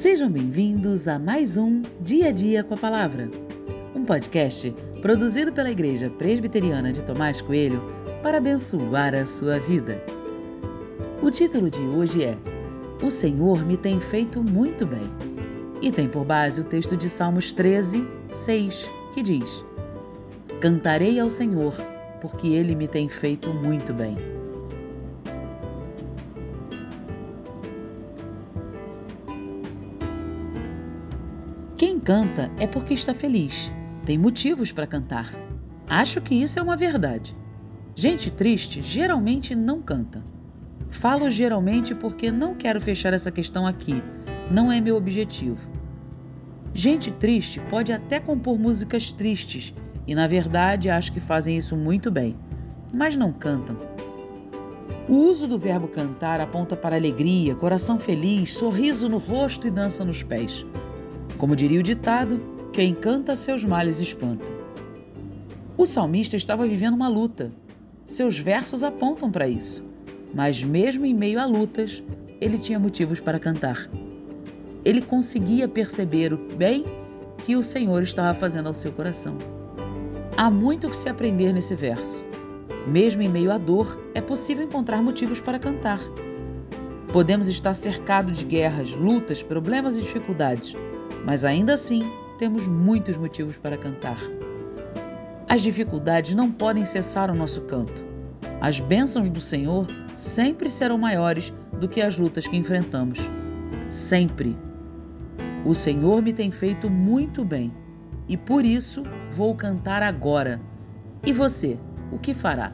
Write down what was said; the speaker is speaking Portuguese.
Sejam bem-vindos a mais um Dia a Dia com a Palavra, um podcast produzido pela Igreja Presbiteriana de Tomás Coelho para abençoar a sua vida. O título de hoje é O Senhor me tem feito muito bem e tem por base o texto de Salmos 13, 6, que diz: Cantarei ao Senhor, porque ele me tem feito muito bem. Quem canta é porque está feliz, tem motivos para cantar. Acho que isso é uma verdade. Gente triste geralmente não canta. Falo geralmente porque não quero fechar essa questão aqui, não é meu objetivo. Gente triste pode até compor músicas tristes e, na verdade, acho que fazem isso muito bem, mas não cantam. O uso do verbo cantar aponta para alegria, coração feliz, sorriso no rosto e dança nos pés. Como diria o ditado, quem canta seus males espanta. O salmista estava vivendo uma luta. Seus versos apontam para isso. Mas, mesmo em meio a lutas, ele tinha motivos para cantar. Ele conseguia perceber o bem que o Senhor estava fazendo ao seu coração. Há muito que se aprender nesse verso. Mesmo em meio à dor, é possível encontrar motivos para cantar. Podemos estar cercados de guerras, lutas, problemas e dificuldades mas ainda assim temos muitos motivos para cantar. As dificuldades não podem cessar o nosso canto. As bênçãos do Senhor sempre serão maiores do que as lutas que enfrentamos. Sempre. O Senhor me tem feito muito bem e por isso vou cantar agora. E você, o que fará?